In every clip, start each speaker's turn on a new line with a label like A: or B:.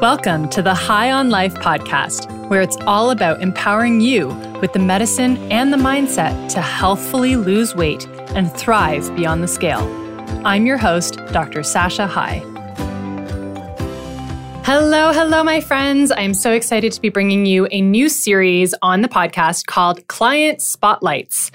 A: Welcome to the High on Life podcast, where it's all about empowering you with the medicine and the mindset to healthfully lose weight and thrive beyond the scale. I'm your host, Dr. Sasha High. Hello, hello, my friends. I'm so excited to be bringing you a new series on the podcast called Client Spotlights.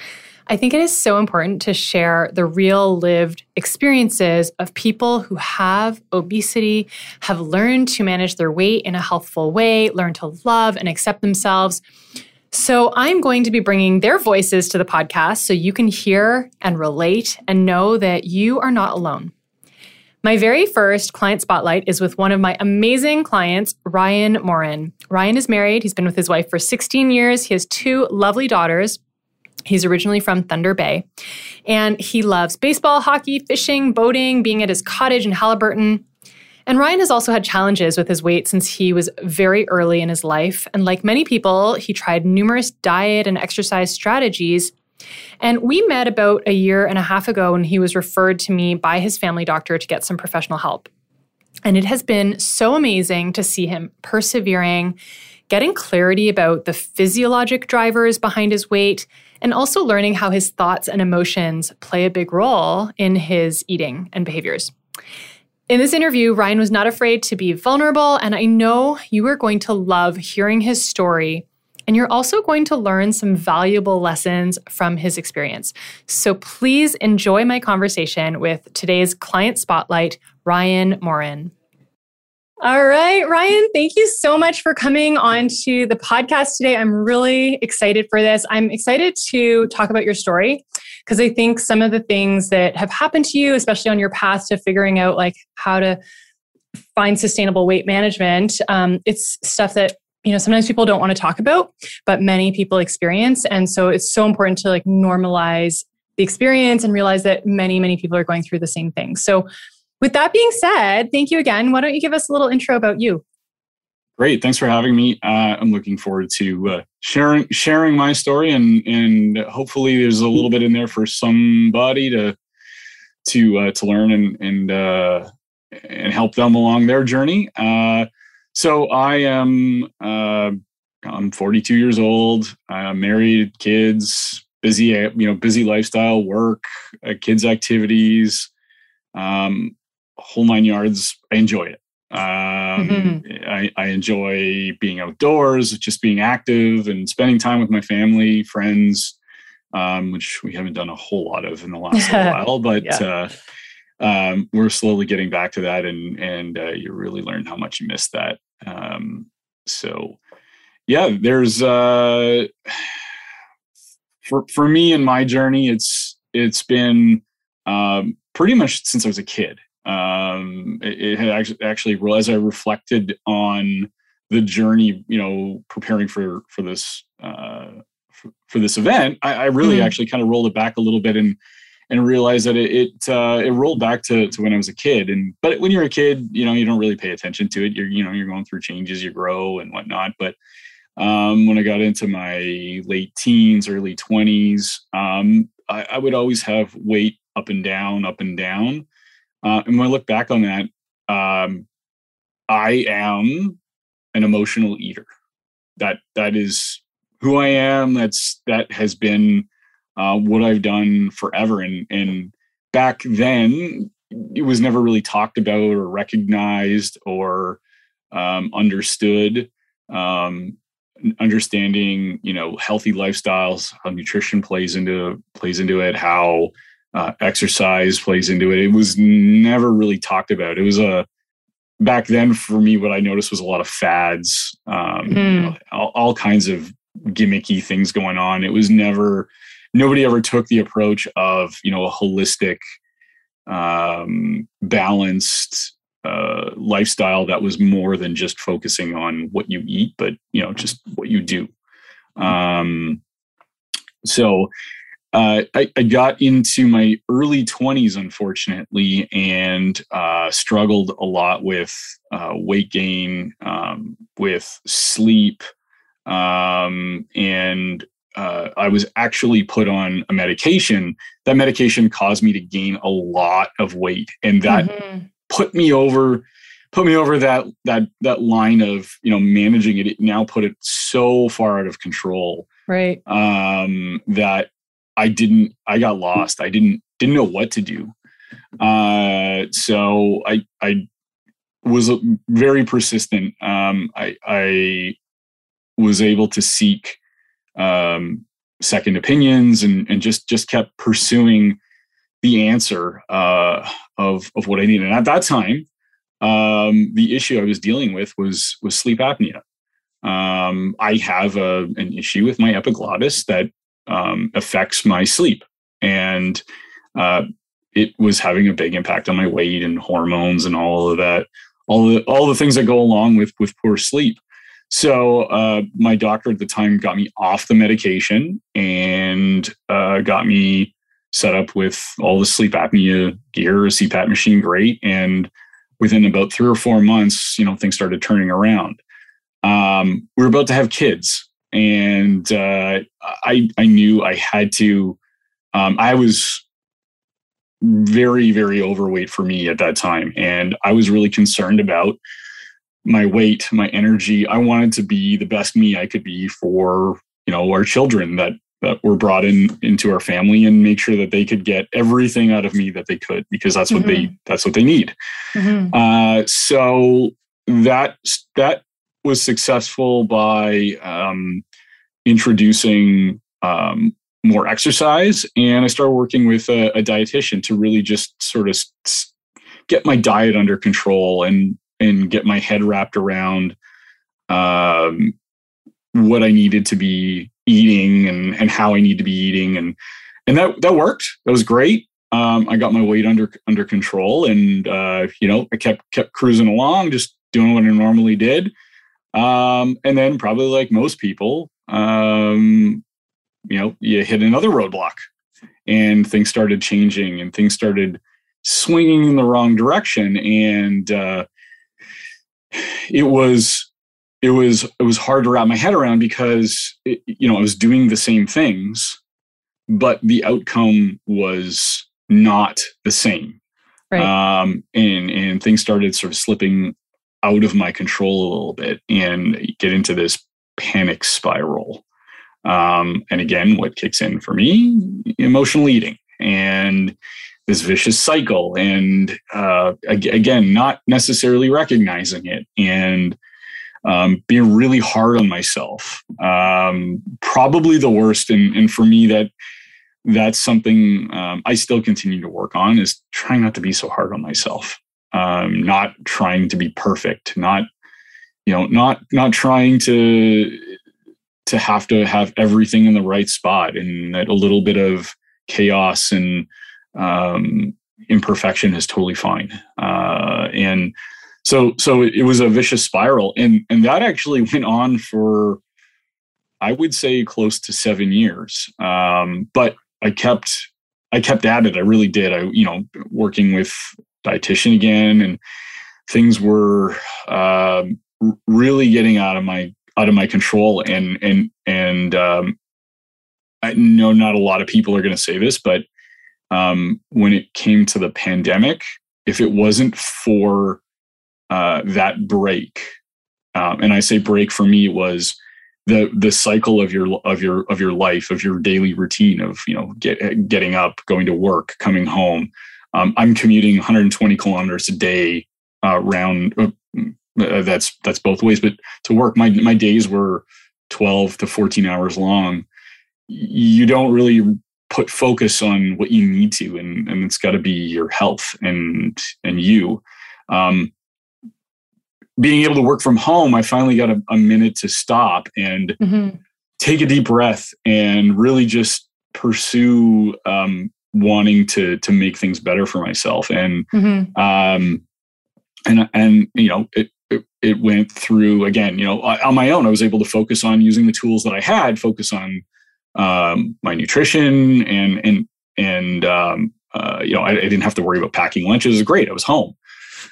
A: I think it is so important to share the real lived experiences of people who have obesity, have learned to manage their weight in a healthful way, learn to love and accept themselves. So, I'm going to be bringing their voices to the podcast so you can hear and relate and know that you are not alone. My very first client spotlight is with one of my amazing clients, Ryan Morin. Ryan is married. He's been with his wife for 16 years. He has two lovely daughters. He's originally from Thunder Bay. And he loves baseball, hockey, fishing, boating, being at his cottage in Haliburton. And Ryan has also had challenges with his weight since he was very early in his life. And like many people, he tried numerous diet and exercise strategies. And we met about a year and a half ago when he was referred to me by his family doctor to get some professional help. And it has been so amazing to see him persevering, getting clarity about the physiologic drivers behind his weight, and also learning how his thoughts and emotions play a big role in his eating and behaviors. In this interview, Ryan was not afraid to be vulnerable, and I know you are going to love hearing his story. And you're also going to learn some valuable lessons from his experience. So please enjoy my conversation with today's client spotlight, Ryan Morin. All right, Ryan, thank you so much for coming on to the podcast today. I'm really excited for this. I'm excited to talk about your story because I think some of the things that have happened to you, especially on your path to figuring out like how to find sustainable weight management, um, it's stuff that you know sometimes people don't want to talk about, but many people experience, and so it's so important to like normalize the experience and realize that many many people are going through the same thing. So with that being said, thank you again. Why don't you give us a little intro about you?
B: Great, thanks for having me. Uh, I'm looking forward to uh, sharing sharing my story, and and hopefully there's a little bit in there for somebody to to uh, to learn and and uh, and help them along their journey. Uh, so I am uh, I'm 42 years old. I'm married, kids, busy you know busy lifestyle, work, kids activities. Um, whole nine yards. I enjoy it. Um, mm-hmm. I, I, enjoy being outdoors, just being active and spending time with my family, friends, um, which we haven't done a whole lot of in the last while, but yeah. uh, um, we're slowly getting back to that, and and uh, you really learn how much you miss that. Um, so, yeah, there's uh, for for me in my journey, it's it's been um, pretty much since I was a kid um, it, it had actually, actually as I reflected on the journey, you know, preparing for for this uh, for, for this event, I, I really mm. actually kind of rolled it back a little bit and and realized that it it, uh, it rolled back to, to when I was a kid. And but when you're a kid, you know, you don't really pay attention to it. You're you know you're going through changes, you grow and whatnot. But um, when I got into my late teens, early twenties, um, I, I would always have weight up and down, up and down. Uh, and when I look back on that, um, I am an emotional eater. That that is who I am. That's that has been uh, what I've done forever. And and back then, it was never really talked about or recognized or um, understood. Um, understanding, you know, healthy lifestyles, how nutrition plays into plays into it, how uh, exercise plays into it. It was never really talked about. It was a back then for me. What I noticed was a lot of fads, um, mm. you hmm. know, all, all, kinds of gimmicky things going on. It was never nobody ever took the approach of you know a holistic, um, balanced uh, lifestyle that was more than just focusing on what you eat, but you know just what you do. Um, so uh, I, I, got into my early 20s, unfortunately, and uh, struggled a lot with uh, weight gain, um, with sleep, um, and uh, I was actually put on a medication. That medication caused me to gain a lot of weight, and that mm-hmm. put me over put me over that that that line of you know managing it. It now put it so far out of control,
A: right?
B: Um, that I didn't. I got lost. I didn't didn't know what to do. Uh, so I I was very persistent. Um, I I was able to seek um, second opinions and and just just kept pursuing the answer uh, of of what I needed. And at that time, um, the issue I was dealing with was was sleep apnea. Um, I have a, an issue with my epiglottis that um, affects my sleep, and uh, it was having a big impact on my weight and hormones and all of that, all the all the things that go along with with poor sleep. So uh, my doctor at the time got me off the medication and uh, got me set up with all the sleep apnea gear, a CPAP machine, great. And within about three or four months, you know, things started turning around. We were about to have kids, and uh, I I knew I had to. Um, I was very very overweight for me at that time, and I was really concerned about my weight, my energy. I wanted to be the best me I could be for you know our children that that were brought in into our family and make sure that they could get everything out of me that they could because that's what mm-hmm. they that's what they need. Mm-hmm. Uh, so that that was successful by um, introducing um, more exercise, and I started working with a, a dietitian to really just sort of get my diet under control and and get my head wrapped around um, what I needed to be eating and and how I need to be eating and and that that worked. That was great. Um, I got my weight under under control, and uh, you know I kept kept cruising along, just doing what I normally did. Um, and then probably like most people, um, you know, you hit another roadblock, and things started changing, and things started swinging in the wrong direction, and uh, it was it was it was hard to wrap my head around because it, you know I was doing the same things, but the outcome was not the same. Right. Um, and and things started sort of slipping out of my control a little bit and get into this panic spiral. Um, and again, what kicks in for me? Emotional eating and this vicious cycle. And uh, again, not necessarily recognizing it and um, being really hard on myself. Um, probably the worst, and, and for me, that that's something um, I still continue to work on is trying not to be so hard on myself. Um, not trying to be perfect. Not you know not not trying to to have to have everything in the right spot and that a little bit of chaos and um, imperfection is totally fine. Uh, and so so it was a vicious spiral and and that actually went on for i would say close to seven years um, but i kept i kept at it i really did i you know working with dietitian again and things were uh, really getting out of my out of my control and and and um, i know not a lot of people are going to say this but um, when it came to the pandemic if it wasn't for uh, that break. Um, and I say break for me was the the cycle of your of your of your life of your daily routine of you know get, getting up, going to work, coming home. Um, I'm commuting 120 kilometers a day uh, round. Uh, uh, that's that's both ways, but to work, my my days were 12 to 14 hours long. You don't really put focus on what you need to, and and it's got to be your health and and you. Um, being able to work from home, I finally got a, a minute to stop and mm-hmm. take a deep breath and really just pursue um, wanting to to make things better for myself. And mm-hmm. um, and and you know it, it, it went through again. You know, on my own, I was able to focus on using the tools that I had, focus on um, my nutrition and and and um, uh, you know I, I, didn't have to worry about packing lunches. It was great. I was home.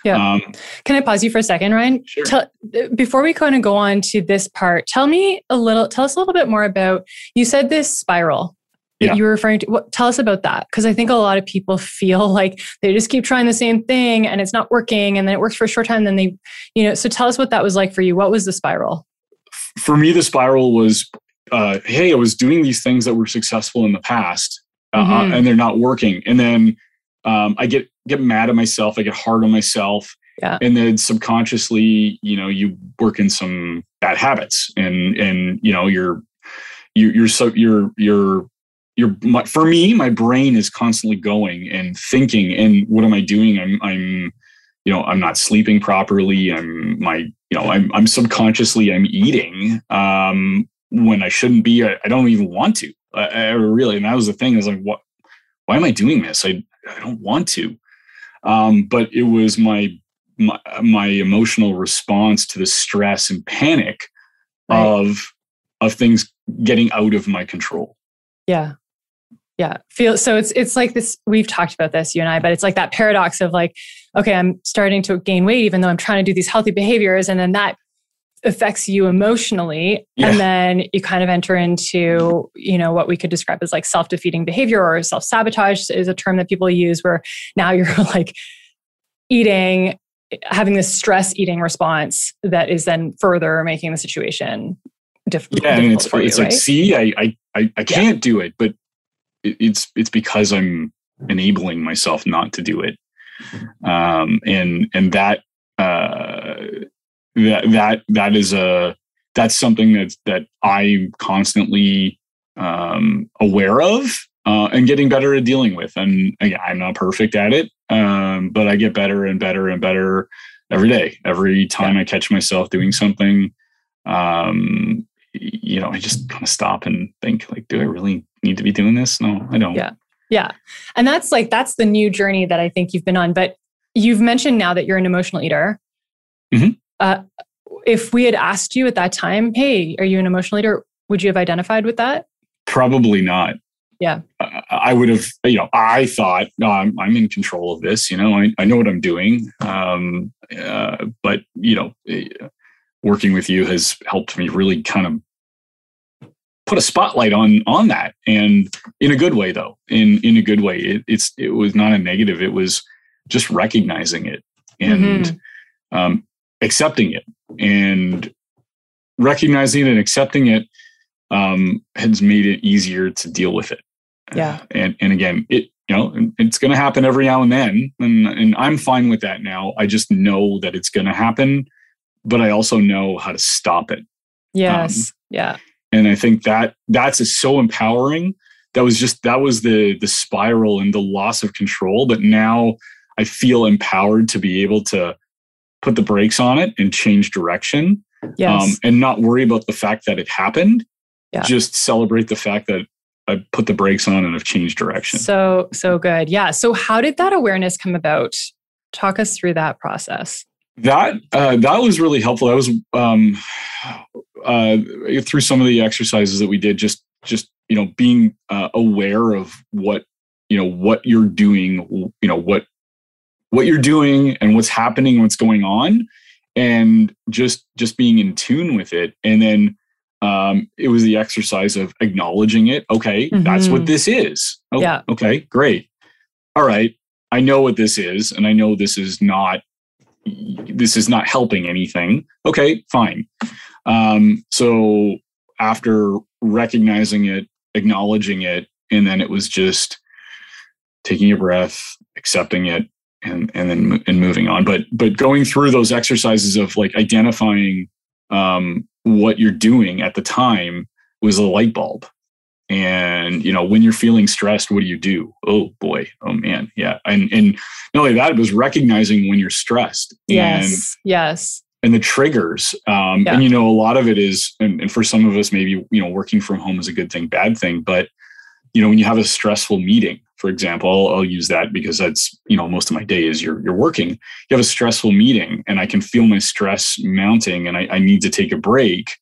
A: Yeah. Um, Can I pause you for a second, Ryan?
B: Sure.
A: Tell, before we kind of go on to this part, tell me a little, tell us a little bit more about, you said this spiral yeah. you were referring to what, tell us about that because i think a lot of people feel like they just keep trying the same thing and it's not working and then it works for a short time and then they you know so tell us what that was like for you what was the spiral
B: for me the spiral was uh, hey i was doing these things that were successful in the past uh, uh mm-hmm. and they're not working and then um, i get get mad at myself i get hard on myself
A: yeah.
B: and then subconsciously you know you work in some bad habits and and you know you're you, you're so you're you're my, for me my brain is constantly going and thinking and what am i doing? I'm i'm you know i'm not sleeping properly. I'm my you know i'm, I'm subconsciously i'm eating um when i shouldn't be. I, I don't even want to. I, I, really and that was the thing is like what why am i doing this? I i don't want to. Um but it was my my, my emotional response to the stress and panic right. of of things getting out of my control.
A: Yeah yeah feel so it's it's like this we've talked about this you and i but it's like that paradox of like okay i'm starting to gain weight even though i'm trying to do these healthy behaviors and then that affects you emotionally yeah. and then you kind of enter into you know what we could describe as like self-defeating behavior or self-sabotage is a term that people use where now you're like eating having this stress eating response that is then further making the situation diff-
B: yeah, and it's, it's you, like, right? see, I, I, I can't yeah. do it, but it's, it's because I'm enabling myself not to do it. Um, and, and that, uh, that, that, that is a, that's something that, that I'm constantly, um, aware of, uh, and getting better at dealing with. And again, I'm not perfect at it, um, but I get better and better and better every day. Every time. I catch myself doing something, um, you know, I just kind of stop and think like, do I really need to be doing this? No, I don't.
A: Yeah. Yeah. And that's like, that's the new journey that I think you've been on. But you've mentioned now that you're an emotional eater. Mm-hmm. Uh, if we had asked you at that time, hey, are you an emotional eater? Would you have identified with that?
B: Probably not.
A: Yeah.
B: I would have, you know, I thought, no, I'm, I'm in control of this, you know, I, I know what I'm doing. Um, uh, but, you know, eh, working with you has helped me really kind of put a spotlight on on that. And in a good way though. In in a good way. It, it's it was not a negative. It was just recognizing it and mm-hmm. um, accepting it. And recognizing it and accepting it um, has made it easier to deal with it.
A: Yeah.
B: uh, and and again it you know it's going to happen every now and then. And and i'm fine with that now. I just know that it's going to happen but I also know how to stop it.
A: Yes. Um, yeah.
B: And I think that that's so empowering. That was just that was the the spiral and the loss of control. But now I feel empowered to be able to put the brakes on it and change direction.
A: Yes. Um,
B: and not worry about the fact that it happened.
A: Yeah.
B: Just celebrate the fact that I put the brakes on and I've changed direction.
A: So so good. Yeah. So how did that awareness come about? Talk us through that process.
B: That uh, that was really helpful. That was um, uh, through some of the exercises that we did. Just just you know being uh, aware of what you know what you're doing. You know what what you're doing and what's happening, what's going on, and just just being in tune with it. And then um, it was the exercise of acknowledging it. Okay, mm-hmm. that's what mm-hmm. this is.
A: Oh, yeah.
B: Okay, great. All right. I know what this is, and I know this is not this is not helping anything. Okay, fine. Um, so after recognizing it, acknowledging it, and then it was just taking a breath, accepting it, and and then and moving on. But but going through those exercises of like identifying um, what you're doing at the time was a light bulb and you know when you're feeling stressed what do you do? Oh boy. Oh man. Yeah. And and not only that it was recognizing when you're stressed
A: yes and, yes.
B: And the triggers um yeah. and you know a lot of it is and, and for some of us maybe you know working from home is a good thing bad thing but you know when you have a stressful meeting for example I'll, I'll use that because that's you know most of my day is you're you're working. You have a stressful meeting and i can feel my stress mounting and i, I need to take a break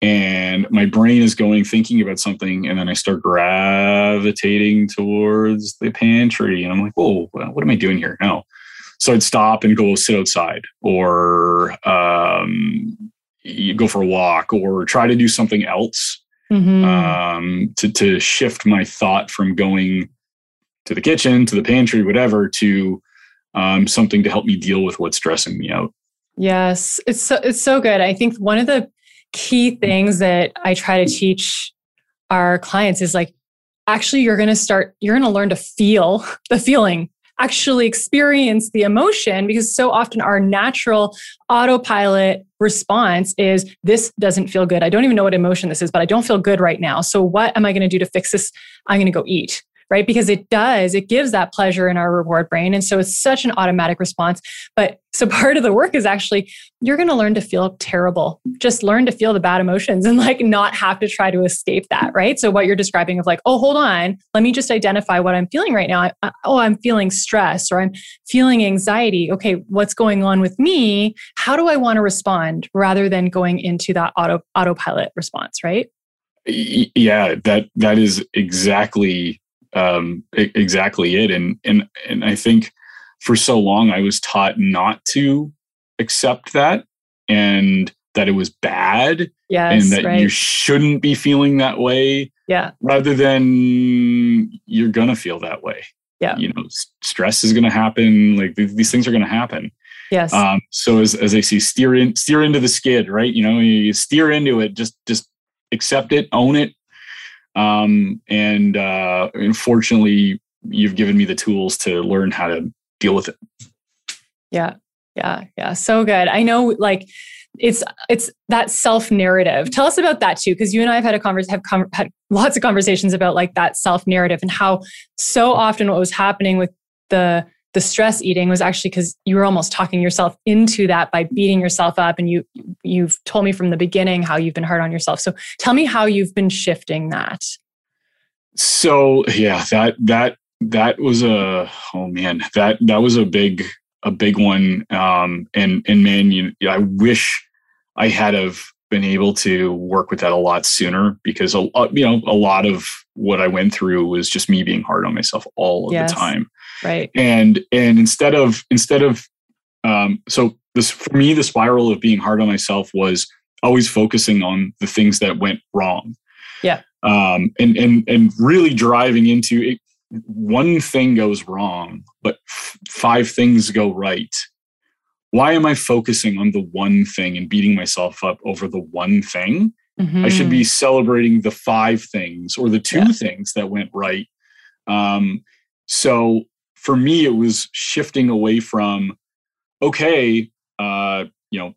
B: and my brain is going thinking about something and then i start gravitating towards the pantry and i'm like whoa what am i doing here no so i'd stop and go sit outside or um, go for a walk or try to do something else mm-hmm. um, to, to shift my thought from going to the kitchen, to the pantry, whatever, to um, something to help me deal with what's stressing me out.
A: Yes, it's so, it's so good. I think one of the key things that I try to teach our clients is like, actually, you're going to start, you're going to learn to feel the feeling actually experience the emotion because so often our natural autopilot response is this doesn't feel good. I don't even know what emotion this is, but I don't feel good right now. So what am I going to do to fix this? I'm going to go eat right? Because it does, it gives that pleasure in our reward brain. And so it's such an automatic response. But so part of the work is actually you're going to learn to feel terrible. Just learn to feel the bad emotions and like not have to try to escape that, right? So what you're describing of like, oh, hold on, let me just identify what I'm feeling right now. I, oh, I'm feeling stress or I'm feeling anxiety. Okay, what's going on with me? How do I want to respond rather than going into that auto autopilot response, right?
B: Yeah, that that is exactly um, exactly it. And and and I think for so long I was taught not to accept that and that it was bad
A: yes,
B: and that
A: right.
B: you shouldn't be feeling that way.
A: Yeah.
B: Rather than you're gonna feel that way.
A: Yeah.
B: You know, stress is gonna happen. Like th- these things are gonna happen.
A: Yes.
B: Um, so as as I see, steer in, steer into the skid, right? You know, you steer into it. Just just accept it, own it, um, and uh, unfortunately, you've given me the tools to learn how to deal with it.
A: Yeah, yeah, yeah. So good. I know, like it's it's that self narrative. Tell us about that too, because you and I have had a converse have com- had lots of conversations about like that self narrative and how so often what was happening with the the stress eating was actually because you were almost talking yourself into that by beating yourself up and you you've told me from the beginning how you've been hard on yourself. So tell me how you've been shifting that.
B: So yeah that that that was a oh man that that was a big a big one. Um and and man you i wish i had have been able to work with that a lot sooner because a, you know a lot of what i went through was just me being hard on myself all of yes. the time.
A: Right.
B: And and instead of instead of um so this for me the spiral of being hard on myself was always focusing on the things that went wrong.
A: Yeah.
B: Um and and and really driving into it one thing goes wrong but f- five things go right why am i focusing on the one thing and beating myself up over the one thing mm-hmm. i should be mm-hmm. celebrating the five things or the two yeah. things that went right um so for me, it was shifting away from, okay, uh, you know,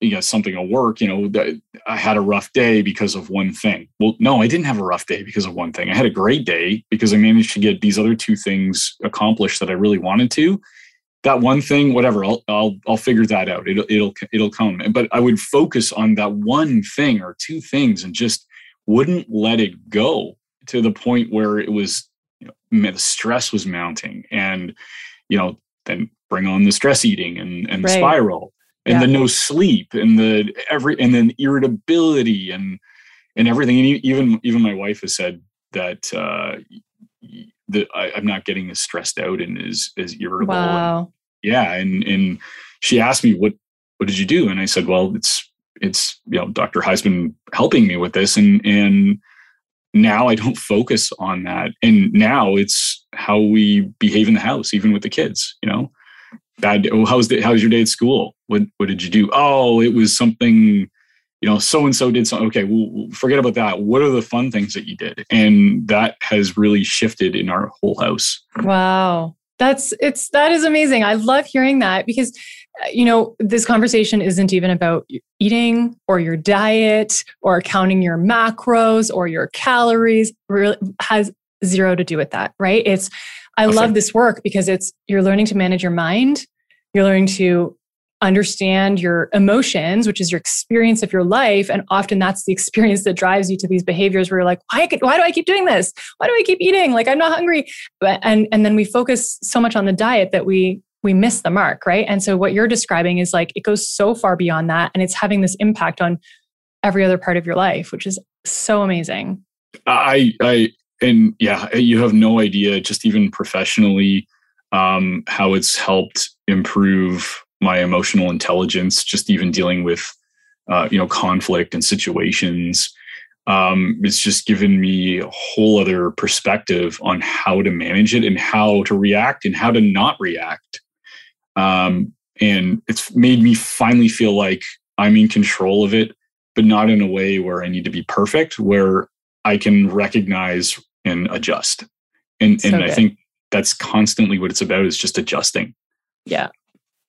B: you got something will work, you know, I had a rough day because of one thing. Well, no, I didn't have a rough day because of one thing. I had a great day because I managed to get these other two things accomplished that I really wanted to. That one thing, whatever, I'll I'll I'll figure that out. It'll it'll it'll come. But I would focus on that one thing or two things and just wouldn't let it go to the point where it was you know, the stress was mounting and, you know, then bring on the stress eating and, and right. the spiral and yeah. the no sleep and the every, and then irritability and, and everything. And even, even my wife has said that, uh, that I, am not getting as stressed out and as, as irritable.
A: Wow.
B: And, yeah. And, and she asked me, what, what did you do? And I said, well, it's, it's, you know, Dr. Heisman helping me with this. And, and, now I don't focus on that. And now it's how we behave in the house, even with the kids, you know, bad. Oh, how's the, how's your day at school? What, what did you do? Oh, it was something, you know, so-and-so did something. Okay. Well, forget about that. What are the fun things that you did? And that has really shifted in our whole house.
A: Wow. That's it's that is amazing. I love hearing that because uh, you know, this conversation isn't even about eating or your diet or counting your macros or your calories. Really has zero to do with that, right? It's I love this work because it's you're learning to manage your mind. You're learning to understand your emotions, which is your experience of your life. And often that's the experience that drives you to these behaviors where you're like, why, why do I keep doing this? Why do I keep eating? Like I'm not hungry. But, and, and then we focus so much on the diet that we we miss the mark, right? And so what you're describing is like it goes so far beyond that and it's having this impact on every other part of your life, which is so amazing.
B: I I and yeah, you have no idea just even professionally um how it's helped improve my emotional intelligence just even dealing with uh you know conflict and situations um, it's just given me a whole other perspective on how to manage it and how to react and how to not react. Um, and it's made me finally feel like I'm in control of it, but not in a way where I need to be perfect, where I can recognize and adjust. And so and good. I think that's constantly what it's about is just adjusting.
A: Yeah.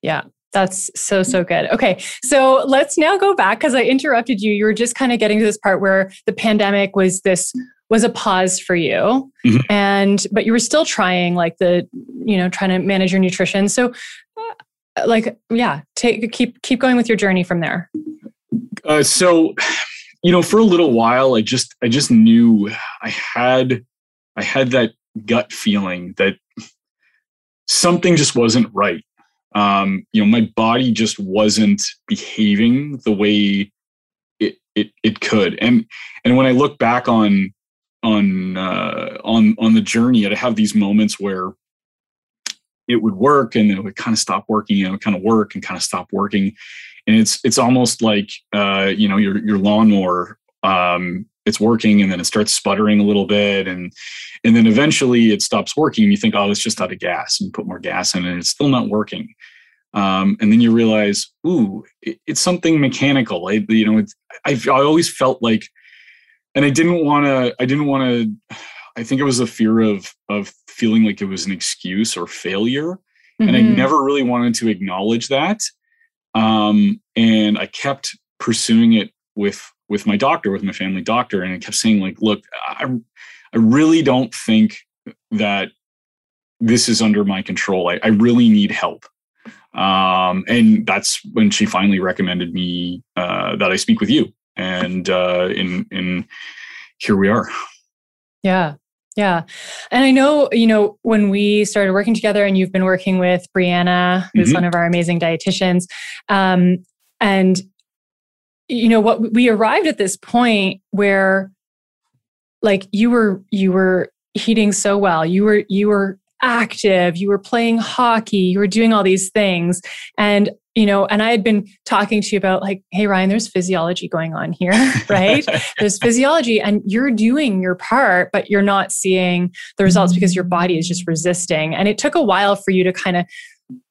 A: Yeah. That's so, so good. Okay. So let's now go back because I interrupted you. You were just kind of getting to this part where the pandemic was this was a pause for you mm-hmm. and but you were still trying like the you know trying to manage your nutrition so uh, like yeah take keep keep going with your journey from there
B: uh, so you know for a little while i just i just knew i had i had that gut feeling that something just wasn't right um, you know, my body just wasn't behaving the way it it it could. And and when I look back on on uh, on on the journey, I'd have these moments where it would work and then it would kind of stop working, and it would kind of work and kind of stop working. And it's it's almost like uh, you know your your lawnmower um, it's working and then it starts sputtering a little bit and and then eventually it stops working and you think oh it's just out of gas and put more gas in it and it's still not working um, and then you realize ooh it, it's something mechanical I, you know I, I always felt like and i didn't want to i didn't want to i think it was a fear of of feeling like it was an excuse or failure mm-hmm. and i mm-hmm. never really wanted to acknowledge that um, and i kept pursuing it with with my doctor, with my family doctor, and I kept saying, like, look, I, I really don't think that this is under my control. I, I really need help. Um, and that's when she finally recommended me uh, that I speak with you. And uh, in in here we are.
A: Yeah, yeah. And I know, you know, when we started working together and you've been working with Brianna, who's mm-hmm. one of our amazing dietitians, um, and you know what we arrived at this point where like you were you were heating so well. You were you were active. You were playing hockey. You were doing all these things. And you know and i had been talking to you about like hey ryan there's physiology going on here right? There's physiology and you're doing your part but you're not seeing the results mm-hmm. because your body is just resisting. And it took a while for you to kind of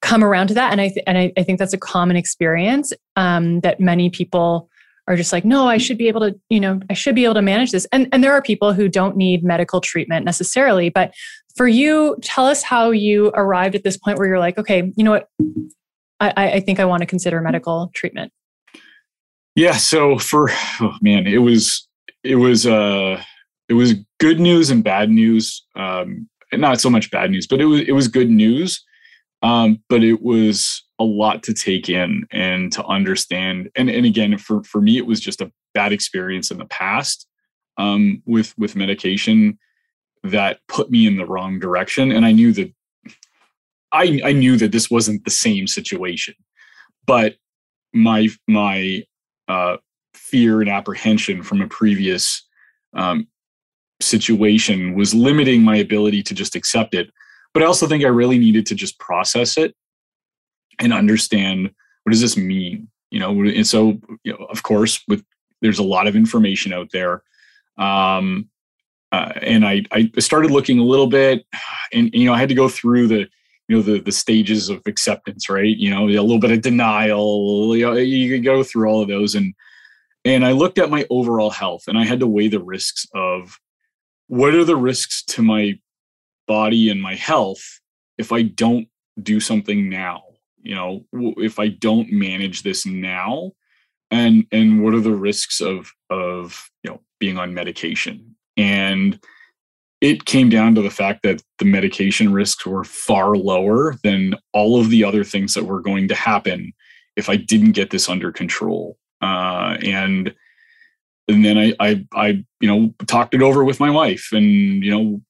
A: come around to that. And i th- and I, I, think that's a common experience um, that many people are just like no i should be able to you know i should be able to manage this. And and there are people who don't need medical treatment necessarily but for you tell us how you arrived at this point where you're like okay you know what? I i think i want to consider medical treatment.
B: Yeah so for oh man it was it was uh it was good news and bad news um not so much bad news but it was it was good news um, but it was a lot to take in and to understand. And, and again, for, for me, it was just a bad experience in the past um, with, with medication that put me in the wrong direction. And I knew that I, I knew that this wasn't the same situation, but my, my uh, fear and apprehension from a previous um, situation was limiting my ability to just accept it but I also think I really needed to just process it and understand what does this mean, you know. And so, you know, of course, with there's a lot of information out there, um, uh, and I I started looking a little bit, and you know, I had to go through the you know the the stages of acceptance, right? You know, a little bit of denial. You know, you could go through all of those, and and I looked at my overall health, and I had to weigh the risks of what are the risks to my body and my health if I don't do something now? You know, if I don't manage this now, and and what are the risks of of you know being on medication? And it came down to the fact that the medication risks were far lower than all of the other things that were going to happen if I didn't get this under control. Uh, and and then I, I, I, you know, talked it over with my wife, and you know,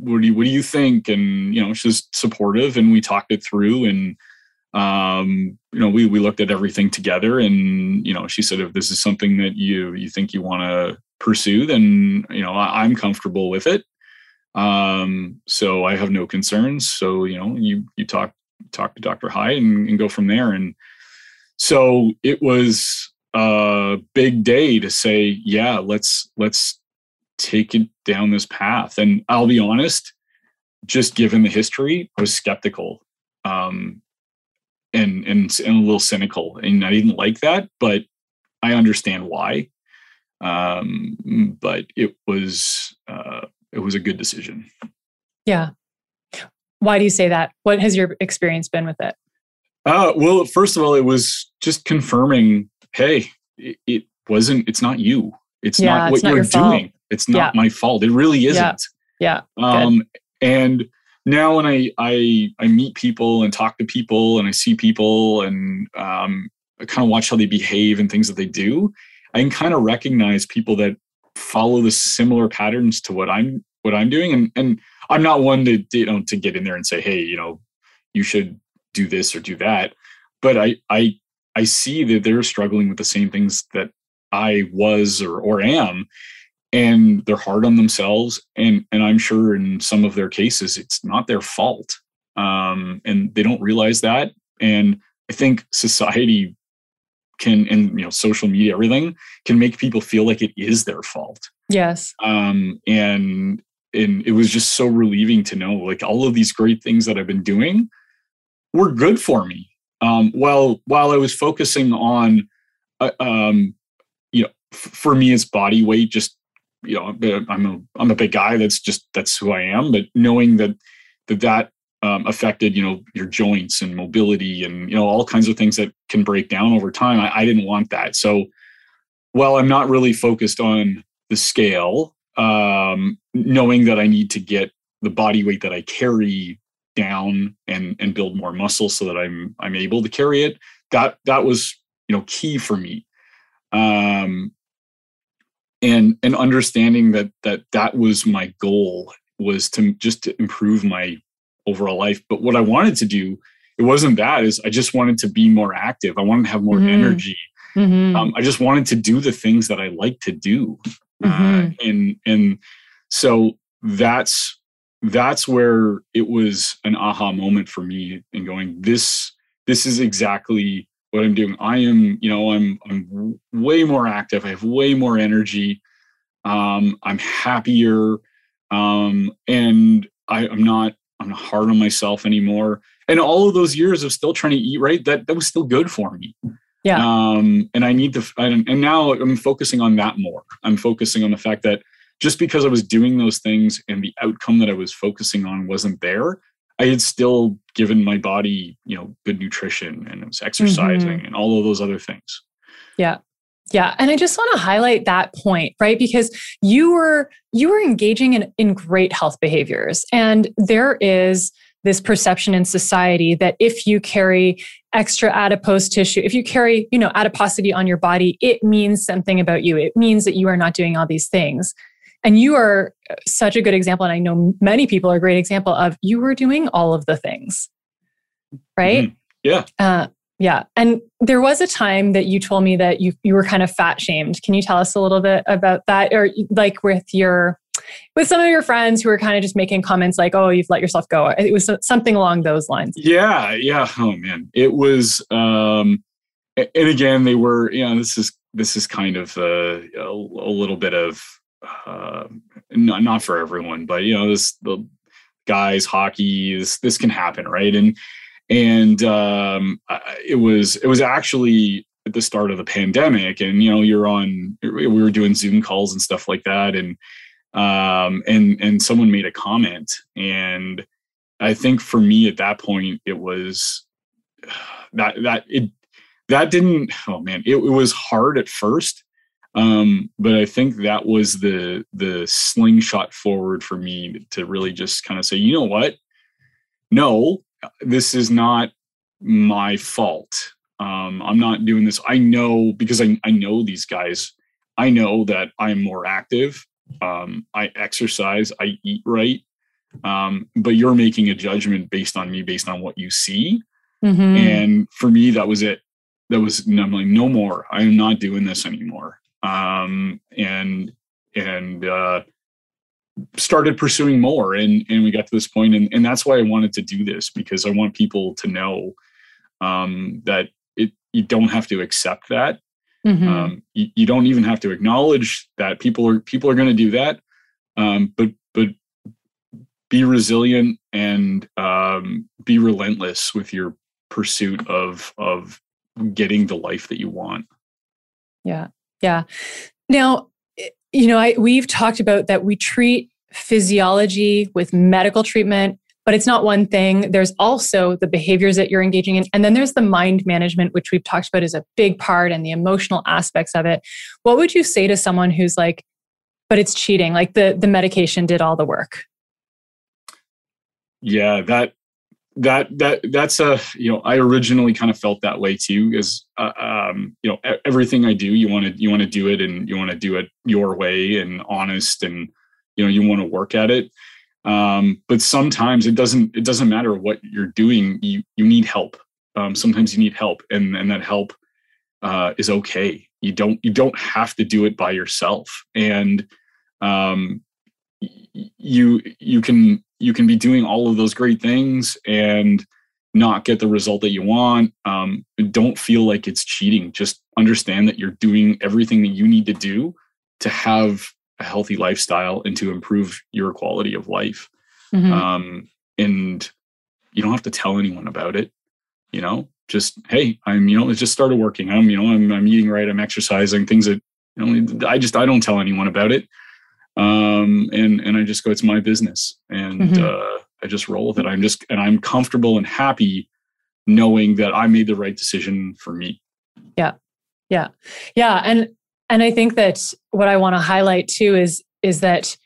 B: what do you what do you think? And you know she's supportive and we talked it through and um you know we we looked at everything together and you know she said if this is something that you you think you want to pursue then you know I, i'm comfortable with it. Um so i have no concerns. So you know you you talk talk to dr High and, and go from there. And so it was a big day to say, yeah, let's let's take it down this path. And I'll be honest, just given the history, I was skeptical. Um, and, and and a little cynical. And i didn't like that but i understand why. Um, but it was uh, it was a good decision.
A: Yeah. Why do you say that? What has your experience been with it?
B: Uh, well first of all it was just confirming hey it, it wasn't it's not you it's yeah, not what it's not you're doing fault. it's not yeah. my fault it really isn't
A: yeah,
B: yeah. um and now when I, I I meet people and talk to people and I see people and um, I kind of watch how they behave and things that they do, I can kind of recognize people that follow the similar patterns to what I'm what I'm doing. And and I'm not one to you know to get in there and say, hey, you know, you should do this or do that. But I I I see that they're struggling with the same things that I was or or am and they're hard on themselves and and i'm sure in some of their cases it's not their fault um, and they don't realize that and i think society can and you know social media everything can make people feel like it is their fault.
A: Yes.
B: Um, and and it was just so relieving to know like all of these great things that i've been doing were good for me. Um, while while i was focusing on uh, um, you know f- for me it's body weight just you know i'm a i'm a big guy that's just that's who i am but knowing that that that um, affected you know your joints and mobility and you know all kinds of things that can break down over time I, I didn't want that. So while i'm not really focused on the scale um, knowing that i need to get the body weight that i carry down and and build more muscle so that i'm i'm able to carry it that that was you know key for me. Um and and understanding that that that was my goal was to just to improve my overall life but what i wanted to do it wasn't that is i just wanted to be more active i wanted to have more mm-hmm. energy mm-hmm. Um, i just wanted to do the things that i like to do uh, mm-hmm. uh, and and so that's that's where it was an aha moment for me in going this this is exactly what I'm doing. I am, you know, I'm I'm way more active. I have way more energy. Um, I'm happier, um, and I, I'm not I'm not hard on myself anymore. And all of those years of still trying to eat right, that that was still good for me.
A: Yeah.
B: Um, and I need to, and, and now I'm focusing on that more. I'm focusing on the fact that just because I was doing those things and the outcome that I was focusing on wasn't there, I had still given my body, you know, good nutrition and it was exercising mm-hmm. and all of those other things.
A: Yeah. Yeah. And I just want to highlight that point, right? Because you were you were engaging in, in great health behaviors. And there is this perception in society that if you carry extra adipose tissue, if you carry, you know, adiposity on your body, it means something about you. It means that you are not doing all these things. And you are such a good example. And I know many people are a great example of you were doing all of the things, right? Mm-hmm.
B: Yeah.
A: Uh, yeah. And there was a time that you told me that you, you were kind of fat shamed. Can you tell us a little bit about that? Or like with your, with some of your friends who were kind of just making comments like, oh, you've let yourself go. It was something along those lines.
B: Yeah. Yeah. Oh man. It was, um, and again, they were, you know, this is, this is kind of a, a, a little bit of uh, not not for everyone, but you know, this the guys hockey this this can happen, right? And and um, it was it was actually at the start of the pandemic, and you know, you're on we were doing Zoom calls and stuff like that, and um, and and someone made a comment, and I think for me at that point it was that that it that didn't oh man it, it was hard at first um, but I think that was the the slingshot forward for me to really just kind of say, you know what? No, this is not my fault. Um, I'm not doing this. I know because I, I know these guys. I know that I'm more active. Um, I exercise. I eat right. Um, but you're making a judgment based on me, based on what you see. Mm-hmm. And for me, that was it. That was I'm like, no more. I am not doing this anymore um, and and uh, started pursuing more and and we got to this point and, and that's why i wanted to do this because i want people to know um, that it you don't have to accept that Mm-hmm. Um, you, you, don't even have to acknowledge that people are people are going to do that. Um, but but be resilient and um, be relentless with your pursuit of of getting the life that you want.
A: Yeah, yeah. Now, eh, you know, I we've talked about that we treat physiology with medical treatment but it's not one thing. There's also the behaviors that you're engaging in. And then there's the mind management, which we've talked about as a big part and the emotional aspects of it. What would you say to someone who's like, but it's cheating, like the, the medication did all the work?
B: Yeah, that that that that's a you know I originally kind of felt that way too because uh, um, you know everything I do you want to you want to do it and you want to do it your way and honest and you know you want to work at it. Um, but sometimes it doesn't it doesn't matter what you're doing you you need help. Um, sometimes you need help and and that help uh, is okay. You don't you don't have to do it by yourself. And um, you you can you can be doing all of those great things and not get the result that you want um, don't feel like it's cheating just understand that you're doing everything that you need to do to have a healthy lifestyle and to improve your quality of life. Mm-hmm. Um, and you don't have to tell anyone about it. You know, just hey, I'm you know, it just started working. I'm you know, I'm I'm eating right. I'm exercising. Things that you know, I just I don't tell anyone about it. Um, and and I just go, it's my business, and mm-hmm. uh, I just roll with it. I'm just and I'm comfortable and happy knowing that I made the right decision for me.
A: Yeah, yeah, yeah, and and I think that what I want to highlight too is is that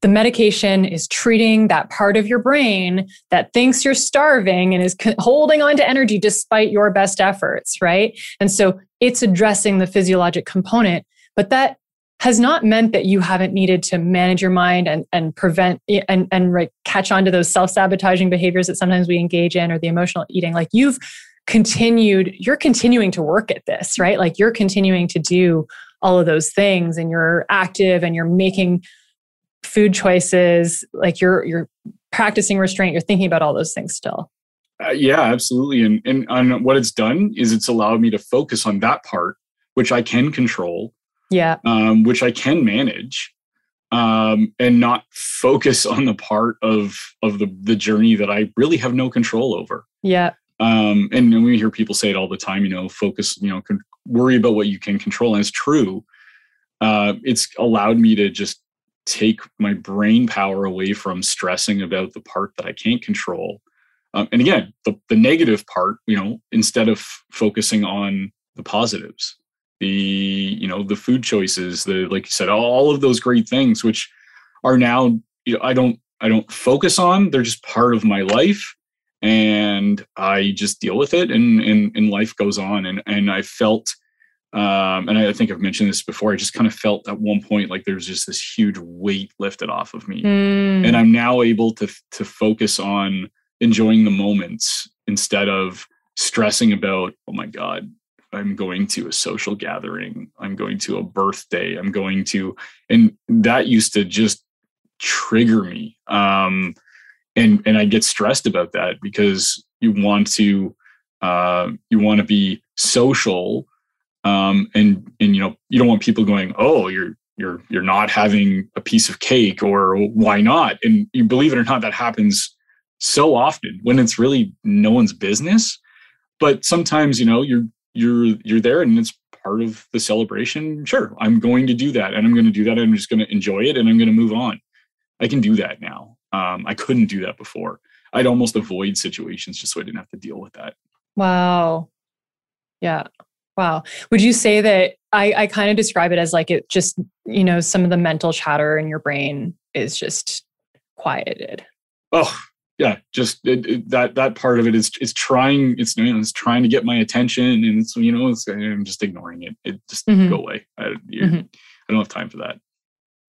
A: the medication is treating that part of your brain that thinks you're starving and is holding on to energy despite your best efforts, right? And so it's addressing the physiologic component, but that has not meant that you haven't needed to manage your mind and, and prevent and, and right, catch on to those self-sabotaging behaviors that sometimes we engage in or the emotional eating. Like you've continued, you're continuing to work at this, right? Like you're continuing to do all of those things and you're active and you're making food choices like you're you're practicing restraint you're thinking about all those things still
B: uh, yeah absolutely and and and what it's done is it's allowed me to focus on that part which i can control
A: yeah
B: um, which i can manage um, and not focus on the part of of the the journey that i really have no control over
A: yeah
B: um, and, we hear people say it all the time you know focus you know con- worry about what you can control. And it's true. Uh, it's allowed me to just take my brain power away from stressing about the part that I can't control. Um, and again, the, the negative part, you know, instead of focusing on the positives, the, you know, the food choices, the, like you said, all of those great things, which are now, you know, I don't, I don't focus on, they're just part of my life and I just deal with it and and, and life goes on. And and I felt um, and I think I've mentioned this before. I just kind of felt at one point like there's just this huge weight lifted off of me, mm. and I'm now able to to focus on enjoying the moments instead of stressing about. Oh my god, I'm going to a social gathering. I'm going to a birthday. I'm going to, and that used to just trigger me. Um, and and I get stressed about that because you want to uh, you want to be social um, and and you know you don't want people going oh you're you're you're not having a piece of cake or why not and you believe it or not that happens so often when it's really no one's business but sometimes you know you're you're you're there and it's part of the celebration sure i'm going to do that and i'm going to do that and i'm just going to enjoy it and i'm going to move on i can do that now um, I couldn't do that before. I'd almost avoid situations just so I didn't have to deal with that.
A: Wow. Yeah. Wow. Would you say that I, I kind of describe it as like it just, you know, some of the mental chatter in your brain is just quieted?
B: Oh, yeah. Just it, it, that that part of it is is trying. It's you know, it's trying to get my attention, and it's you know, it's, I'm just ignoring it. It just mm-hmm. go away. I, mm-hmm. I don't have time for that.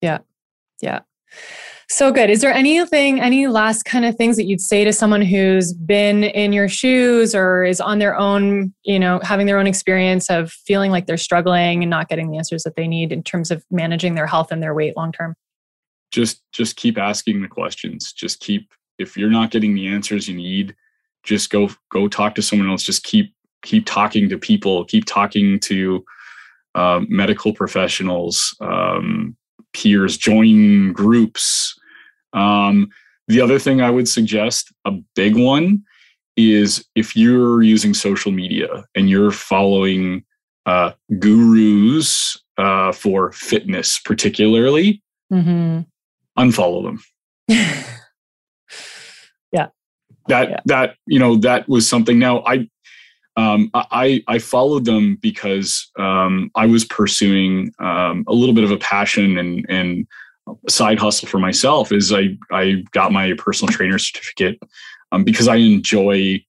A: Yeah. Yeah. So good. Is there anything, any last kind of things that you'd say to someone who's been in your shoes or is on their own, you know, having their own experience of feeling like they're struggling and not getting the answers that they need in terms of managing their health and their weight long term?
B: Just just keep asking the questions. Just keep if you're not getting the answers you need, just go go talk to someone else. Just keep keep talking to people, keep talking to uh, medical professionals, um, peers, join groups. Um, the other thing I would suggest, a big one, is if you're using social media and you're following uh, gurus uh, for fitness, particularly, mm-hmm. unfollow them. That yeah. that you know that was something. Now I um, I I followed them because um, I was pursuing um, a little bit of a passion and and side hustle for myself. Is I I got my personal trainer certificate um, because I enjoy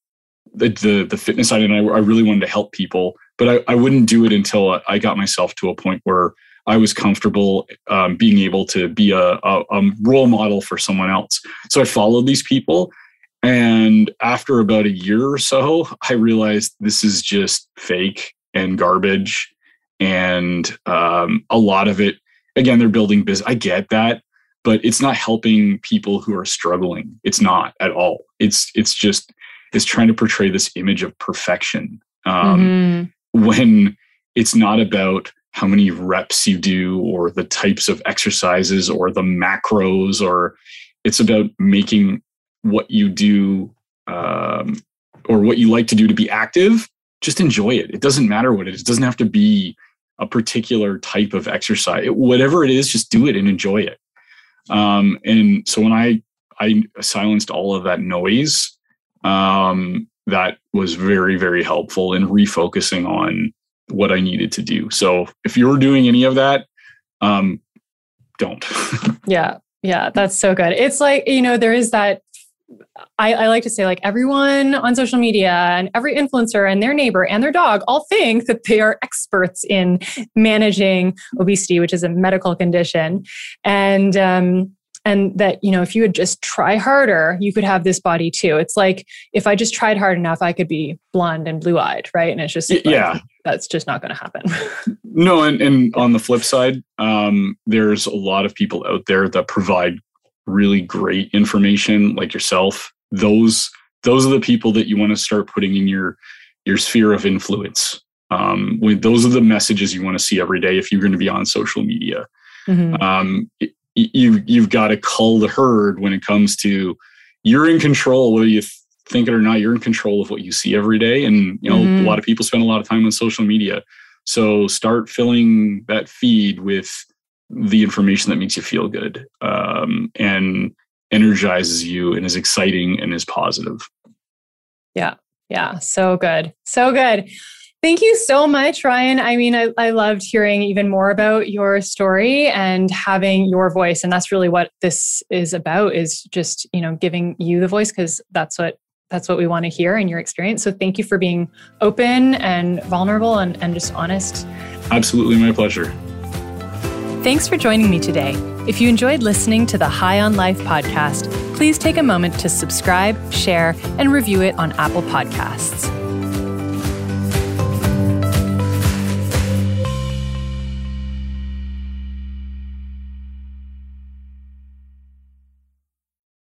B: the, the, the fitness side and I, I really wanted to help people, but I, I wouldn't do it until I got myself to a point where I was comfortable um, being able to be a, a, a, role model for someone else. So I followed these people. And after about a year or so, I realized this is just fake and garbage. And um, a lot of it, again, they're building business. I get that, but it's not helping people who are struggling. It's not at all. It's it's just is trying to portray this image of perfection um, mm-hmm. when it's not about how many reps you do or the types of exercises or the macros or it's about making what you do um, or what you like to do to be active just enjoy it it doesn't matter what it is it doesn't have to be a particular type of exercise whatever it is just do it and enjoy it um, and so when i i silenced all of that noise um, that was very, very helpful in refocusing on what I needed to do. So if you're doing any of that, um, don't.
A: yeah. Yeah. That's so good. It's like, you know, there is that. I, I like to say, like, everyone on social media and every influencer and their neighbor and their dog all think that they are experts in managing obesity, which is a medical condition. And, um, and that you know if you would just try harder you could have this body too. It's like if i just tried hard enough i could be blonde and blue eyed right? And it's just like,
B: yeah.
A: that's just not going to happen.
B: No and, and on the flip side um, there's a lot of people out there that provide really great information like yourself those those are the people that you want to start putting in your your sphere of influence um, those are the messages you want to see every day if you're going to be on social media mm-hmm. um, you you've got to cull the herd when it comes to you're in control whether you think it or not you're in control of what you see every day and you know mm-hmm. a lot of people spend a lot of time on social media so start filling that feed with the information that makes you feel good um, and energizes you and is exciting and is positive
A: yeah yeah so good so good Thank you so much, Ryan. I mean, I, I loved hearing even more about your story and having your voice. And that's really what this is about is just, you know, giving you the voice because that's what that's what we want to hear in your experience. So thank you for being open and vulnerable and, and just honest.
B: Absolutely my pleasure.
A: Thanks for joining me today. If you enjoyed listening to the High on Life podcast, please take a moment to subscribe, share, and review it on Apple Podcasts.